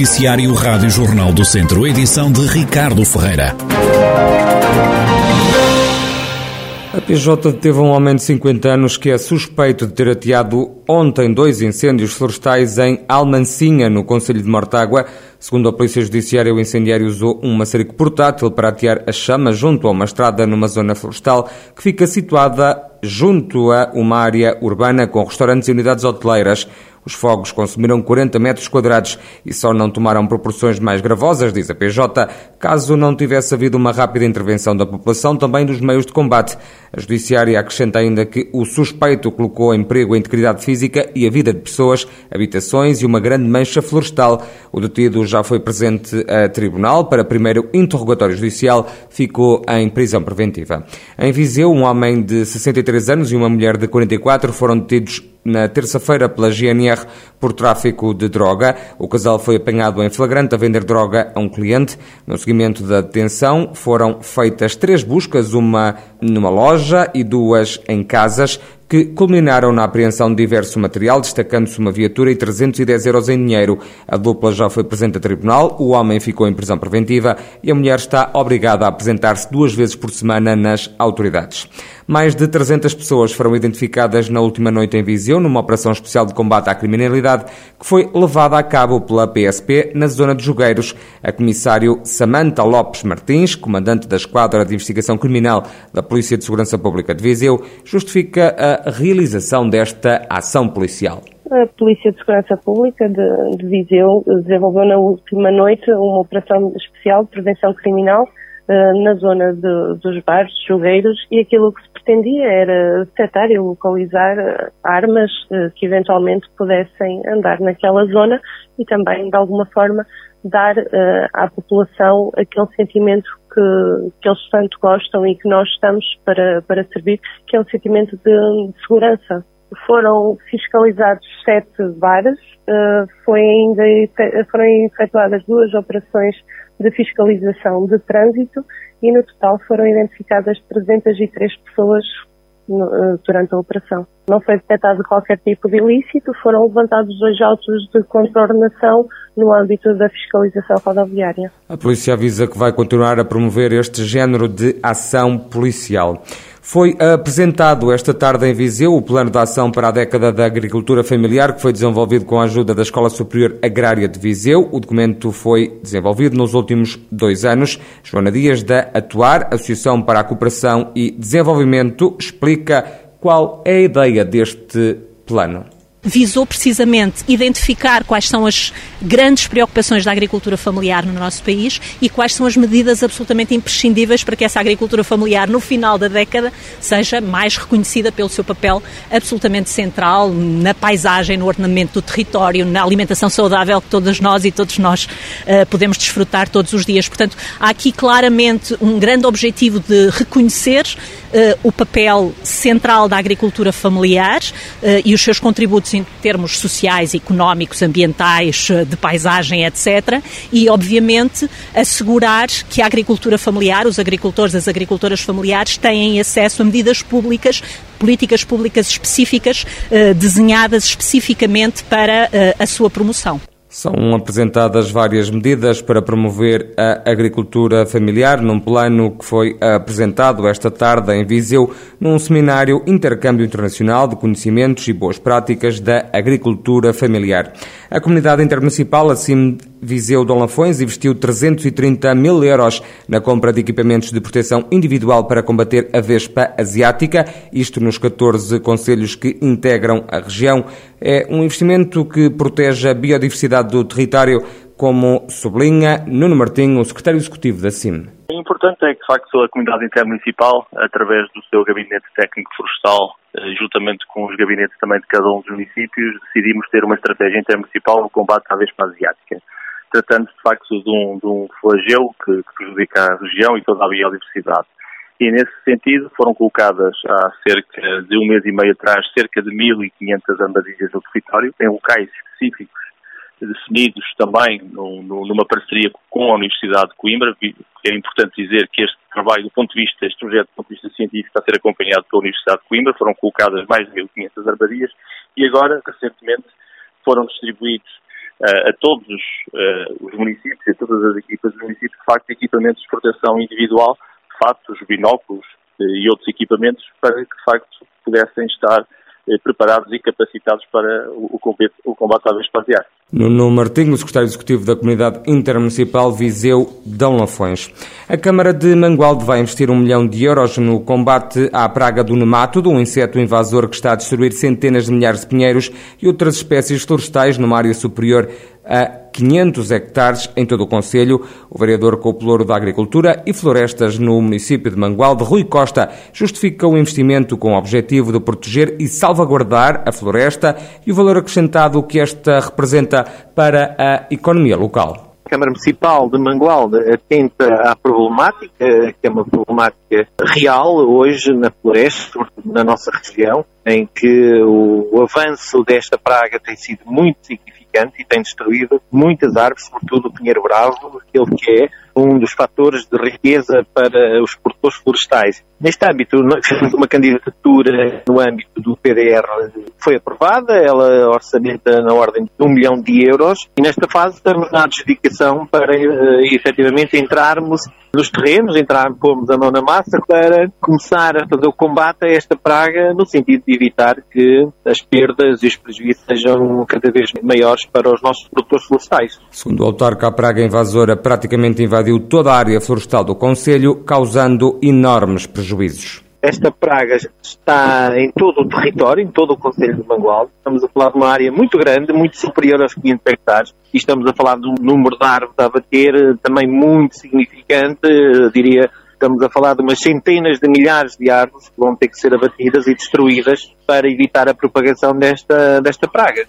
Noticiário Rádio Jornal do Centro, edição de Ricardo Ferreira. A PJ teve um homem de 50 anos que é suspeito de ter ateado ontem dois incêndios florestais em Almancinha, no Conselho de Mortágua. Segundo a Polícia Judiciária, o incendiário usou um maçarico portátil para atear a chama junto a uma estrada numa zona florestal que fica situada junto a uma área urbana com restaurantes e unidades hoteleiras. Os fogos consumiram 40 metros quadrados e só não tomaram proporções mais gravosas, diz a PJ, caso não tivesse havido uma rápida intervenção da população, também dos meios de combate. A Judiciária acrescenta ainda que o suspeito colocou em perigo a integridade física e a vida de pessoas, habitações e uma grande mancha florestal. O detido já foi presente a tribunal para primeiro interrogatório judicial, ficou em prisão preventiva. Em Viseu, um homem de 63 anos e uma mulher de 44 foram detidos na terça-feira pela GNR por tráfico de droga. O casal foi apanhado em flagrante a vender droga a um cliente. No seguimento da detenção foram feitas três buscas, uma numa loja e duas em casas que culminaram na apreensão de diverso material, destacando-se uma viatura e 310 euros em dinheiro. A dupla já foi presente a tribunal, o homem ficou em prisão preventiva e a mulher está obrigada a apresentar-se duas vezes por semana nas autoridades. Mais de 300 pessoas foram identificadas na última noite em Viseu, numa operação especial de combate à criminalidade que foi levada a cabo pela PSP na zona de Jogueiros. A comissário Samanta Lopes Martins, comandante da Esquadra de Investigação Criminal da Polícia de Segurança Pública de Viseu, justifica a realização desta ação policial? A Polícia de Segurança Pública de, de Viseu desenvolveu na última noite uma operação especial de prevenção criminal uh, na zona de, dos bares, jogueiros, e aquilo que se pretendia era detectar e localizar uh, armas uh, que eventualmente pudessem andar naquela zona e também, de alguma forma, dar à população aquele sentimento que, que eles tanto gostam e que nós estamos para, para servir, que é um sentimento de, de segurança. Foram fiscalizados sete bares, uh, foi ainda, foram efetuadas duas operações de fiscalização de trânsito e no total foram identificadas 303 pessoas no, uh, durante a operação. Não foi detectado qualquer tipo de ilícito, foram levantados dois autos de contornação no âmbito da fiscalização rodoviária. A polícia avisa que vai continuar a promover este género de ação policial. Foi apresentado esta tarde em Viseu o plano de ação para a década da agricultura familiar, que foi desenvolvido com a ajuda da Escola Superior Agrária de Viseu. O documento foi desenvolvido nos últimos dois anos. Joana Dias, da Atuar, Associação para a Cooperação e Desenvolvimento, explica qual é a ideia deste plano visou precisamente identificar quais são as grandes preocupações da agricultura familiar no nosso país e quais são as medidas absolutamente imprescindíveis para que essa agricultura familiar, no final da década, seja mais reconhecida pelo seu papel absolutamente central na paisagem, no ordenamento do território, na alimentação saudável que todas nós e todos nós uh, podemos desfrutar todos os dias. Portanto, há aqui claramente um grande objetivo de reconhecer uh, o papel central da agricultura familiar uh, e os seus contributos em termos sociais, económicos, ambientais, uh, de paisagem, etc. E, obviamente, assegurar que a agricultura familiar, os agricultores, as agricultoras familiares têm acesso a medidas públicas políticas públicas específicas desenhadas especificamente para a sua promoção. São apresentadas várias medidas para promover a agricultura familiar num plano que foi apresentado esta tarde em Viseu num seminário Intercâmbio Internacional de Conhecimentos e Boas Práticas da Agricultura Familiar. A comunidade intermunicipal, assim Viseu Dom Lafões investiu 330 mil euros na compra de equipamentos de proteção individual para combater a Vespa asiática, isto nos 14 conselhos que integram a região. É um investimento que protege a biodiversidade do território, como sublinha Nuno Martinho, o secretário executivo da CIM. O importante é que, de facto, a comunidade intermunicipal, através do seu gabinete técnico florestal, eh, juntamente com os gabinetes também de cada um dos municípios, decidimos ter uma estratégia intermunicipal no combate à Vespa asiática tratando-se de facto de um, de um flagelo que, que, prejudica a região e toda a biodiversidade. E nesse sentido foram colocadas há cerca de um mês e meio atrás cerca de 1.500 armadilhas no território, em locais específicos definidos também no, no, numa parceria com a Universidade de Coimbra. É importante dizer que este trabalho, do ponto de vista, este projeto do ponto de vista científico, está a ser acompanhado pela Universidade de Coimbra. Foram colocadas mais de 1.500 armadilhas e agora, recentemente, foram distribuídos a todos os municípios e todas as equipas dos municípios, de facto, equipamentos de proteção individual, fatos, binóculos e outros equipamentos para que, de facto, pudessem estar eh, preparados e capacitados para o combate, o combate à. Nuno Martinho, secretário executivo da Comunidade Intermunicipal Viseu Dão Lafões. A Câmara de Mangualde vai investir um milhão de euros no combate à praga do nemátodo, um inseto invasor que está a destruir centenas de milhares de pinheiros e outras espécies florestais numa área superior a 500 hectares em todo o Conselho. O vereador com o Pelouro da Agricultura e Florestas no município de Mangualde, Rui Costa, justifica o investimento com o objetivo de proteger e salvaguardar a floresta e o valor acrescentado que esta representa para a economia local. A Câmara Municipal de Mangualde atenta à problemática, que é uma problemática real hoje na floresta, na nossa região, em que o avanço desta praga tem sido muito e tem destruído muitas árvores, sobretudo o pinheiro bravo, aquele que é um dos fatores de riqueza para os produtores florestais. Neste âmbito, fizemos uma candidatura no âmbito do PDR, foi aprovada, ela orçamenta na ordem de um milhão de euros, e nesta fase estamos na adjudicação para uh, efetivamente entrarmos nos terrenos, entrar, pormos a mão na massa para começar a fazer o combate a esta praga no sentido de evitar que as perdas e os prejuízos sejam cada vez maiores para os nossos produtores florestais. Segundo o autarca, a praga invasora praticamente invadiu toda a área florestal do Conselho, causando enormes prejuízos. Esta praga está em todo o território, em todo o Conselho de Mangualde. Estamos a falar de uma área muito grande, muito superior aos 500 hectares, e estamos a falar de um número de árvores a bater também muito significante, diria Estamos a falar de umas centenas de milhares de árvores que vão ter que ser abatidas e destruídas para evitar a propagação desta, desta praga.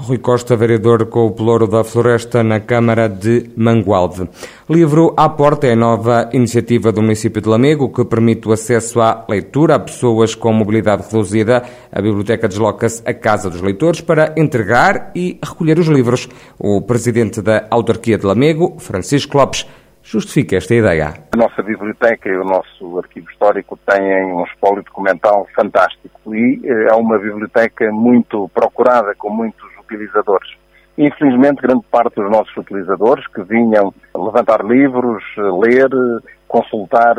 Rui Costa, vereador com o Pelouro da Floresta na Câmara de Mangualde. Livro à Porta é a nova iniciativa do município de Lamego que permite o acesso à leitura a pessoas com mobilidade reduzida. A biblioteca desloca-se à Casa dos Leitores para entregar e recolher os livros. O presidente da autarquia de Lamego, Francisco Lopes, justifica esta ideia. A nossa biblioteca e o nosso arquivo histórico têm um espólio documental fantástico e eh, é uma biblioteca muito procurada, com muitos utilizadores. Infelizmente, grande parte dos nossos utilizadores que vinham levantar livros, ler, consultar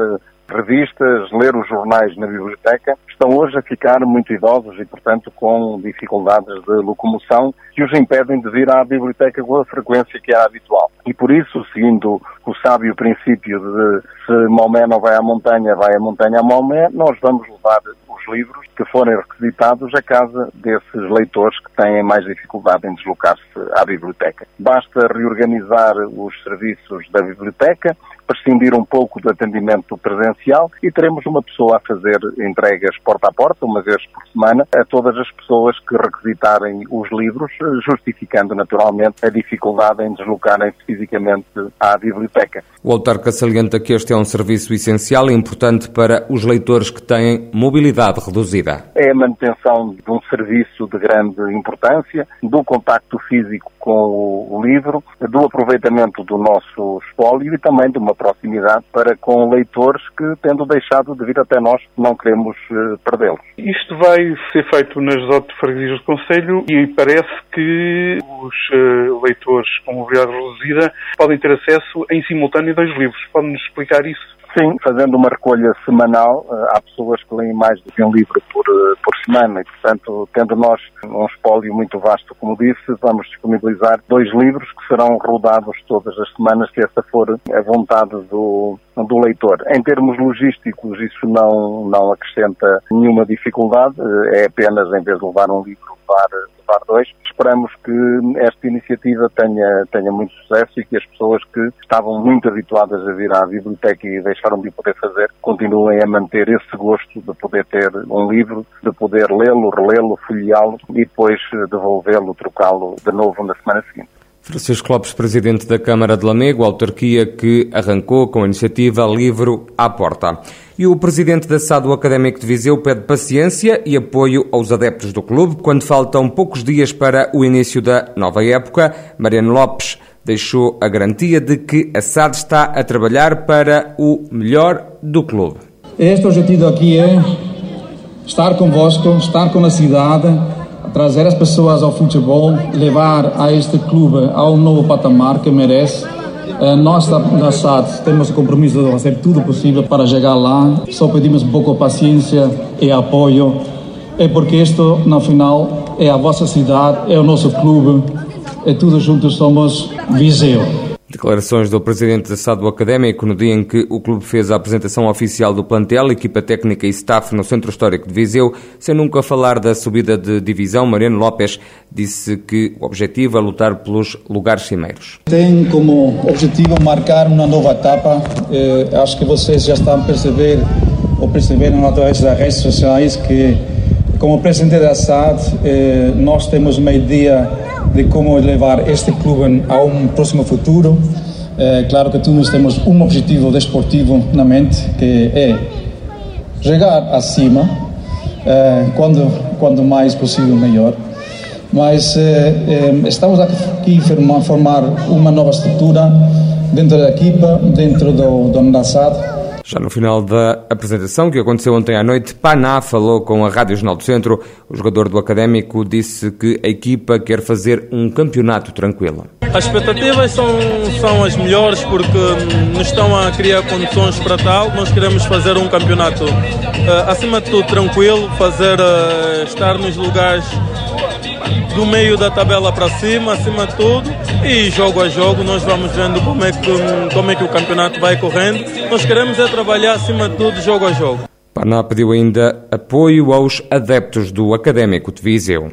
revistas, ler os jornais na biblioteca, estão hoje a ficar muito idosos e, portanto, com dificuldades de locomoção que os impedem de vir à biblioteca com a frequência que é habitual. E por isso, seguindo o sábio princípio de se Maomé não vai à montanha, vai à montanha a Maomé, nós vamos levar os livros que forem requisitados à casa desses leitores que têm mais dificuldade em deslocar-se à biblioteca. Basta reorganizar os serviços da biblioteca, prescindir um pouco do atendimento presencial e teremos uma pessoa a fazer entregas porta a porta, uma vez por semana, a todas as pessoas que requisitarem os livros, justificando naturalmente a dificuldade em deslocarem-se fisicamente à biblioteca. O autarca salienta que este é um serviço essencial e importante para os leitores que têm mobilidade reduzida. É a manutenção de um serviço de grande importância, do contacto físico com o livro, do aproveitamento do nosso espólio e também de uma proximidade para com leitores que, tendo deixado de vir até nós, não queremos uh, perdê-los. Isto vai ser feito nas freguesias do Conselho e parece que os uh, leitores com mobilidade reduzida podem ter acesso em simultâneo a dois livros. Pode-nos explicar isso? Sim, fazendo uma recolha semanal, eh, há pessoas que leem mais do que um livro por, eh, por semana e, portanto, tendo nós um espólio muito vasto, como disse, vamos disponibilizar dois livros que serão rodados todas as semanas, se essa for a vontade do, do leitor. Em termos logísticos, isso não, não acrescenta nenhuma dificuldade, eh, é apenas, em vez de levar um livro, levar Esperamos que esta iniciativa tenha, tenha muito sucesso e que as pessoas que estavam muito habituadas a vir à biblioteca e deixaram de o poder fazer, continuem a manter esse gosto de poder ter um livro, de poder lê-lo, relê-lo, folheá-lo e depois devolvê-lo, trocá-lo de novo na semana seguinte. Francisco Lopes, presidente da Câmara de Lamego, autarquia que arrancou com a iniciativa Livro à Porta. E o presidente da SAD Académico de Viseu pede paciência e apoio aos adeptos do clube quando faltam poucos dias para o início da nova época. Mariano Lopes deixou a garantia de que a SAD está a trabalhar para o melhor do clube. Este objetivo aqui é estar convosco, estar com a cidade, trazer as pessoas ao futebol, levar a este clube a um novo patamar que merece. Eh, nós da SAD temos o compromisso de fazer tudo possível para chegar lá. Só pedimos um pouco de paciência e apoio. É porque isto, no final, é a vossa cidade, é o nosso clube. E todos juntos somos Viseu. Declarações do presidente da Académico no dia em que o clube fez a apresentação oficial do plantel, equipa técnica e staff no Centro Histórico de Viseu, sem nunca falar da subida de divisão. Mariano Lopes disse que o objetivo é lutar pelos lugares cimeiros. Tem como objetivo marcar uma nova etapa. Eh, acho que vocês já estão a perceber ou perceberam através das redes sociais que, como presidente da SAD, eh, nós temos uma ideia de como levar este clube a um próximo futuro. É claro que todos temos um objetivo desportivo na mente, que é chegar acima, é, quando, quando mais possível, melhor. Mas é, estamos aqui a formar uma nova estrutura dentro da equipa, dentro do, do Nassad, já no final da apresentação, que aconteceu ontem à noite, Paná falou com a Rádio Jornal do Centro. O jogador do Académico disse que a equipa quer fazer um campeonato tranquilo. As expectativas são, são as melhores porque hum, nos estão a criar condições para tal. Nós queremos fazer um campeonato, uh, acima de tudo, tranquilo, fazer uh, estar nos lugares do meio da tabela para cima, acima de tudo, e jogo a jogo nós vamos vendo como é que, como é que o campeonato vai correndo. Nós queremos é trabalhar acima de tudo, jogo a jogo. Paná pediu ainda apoio aos adeptos do Académico de Viseu.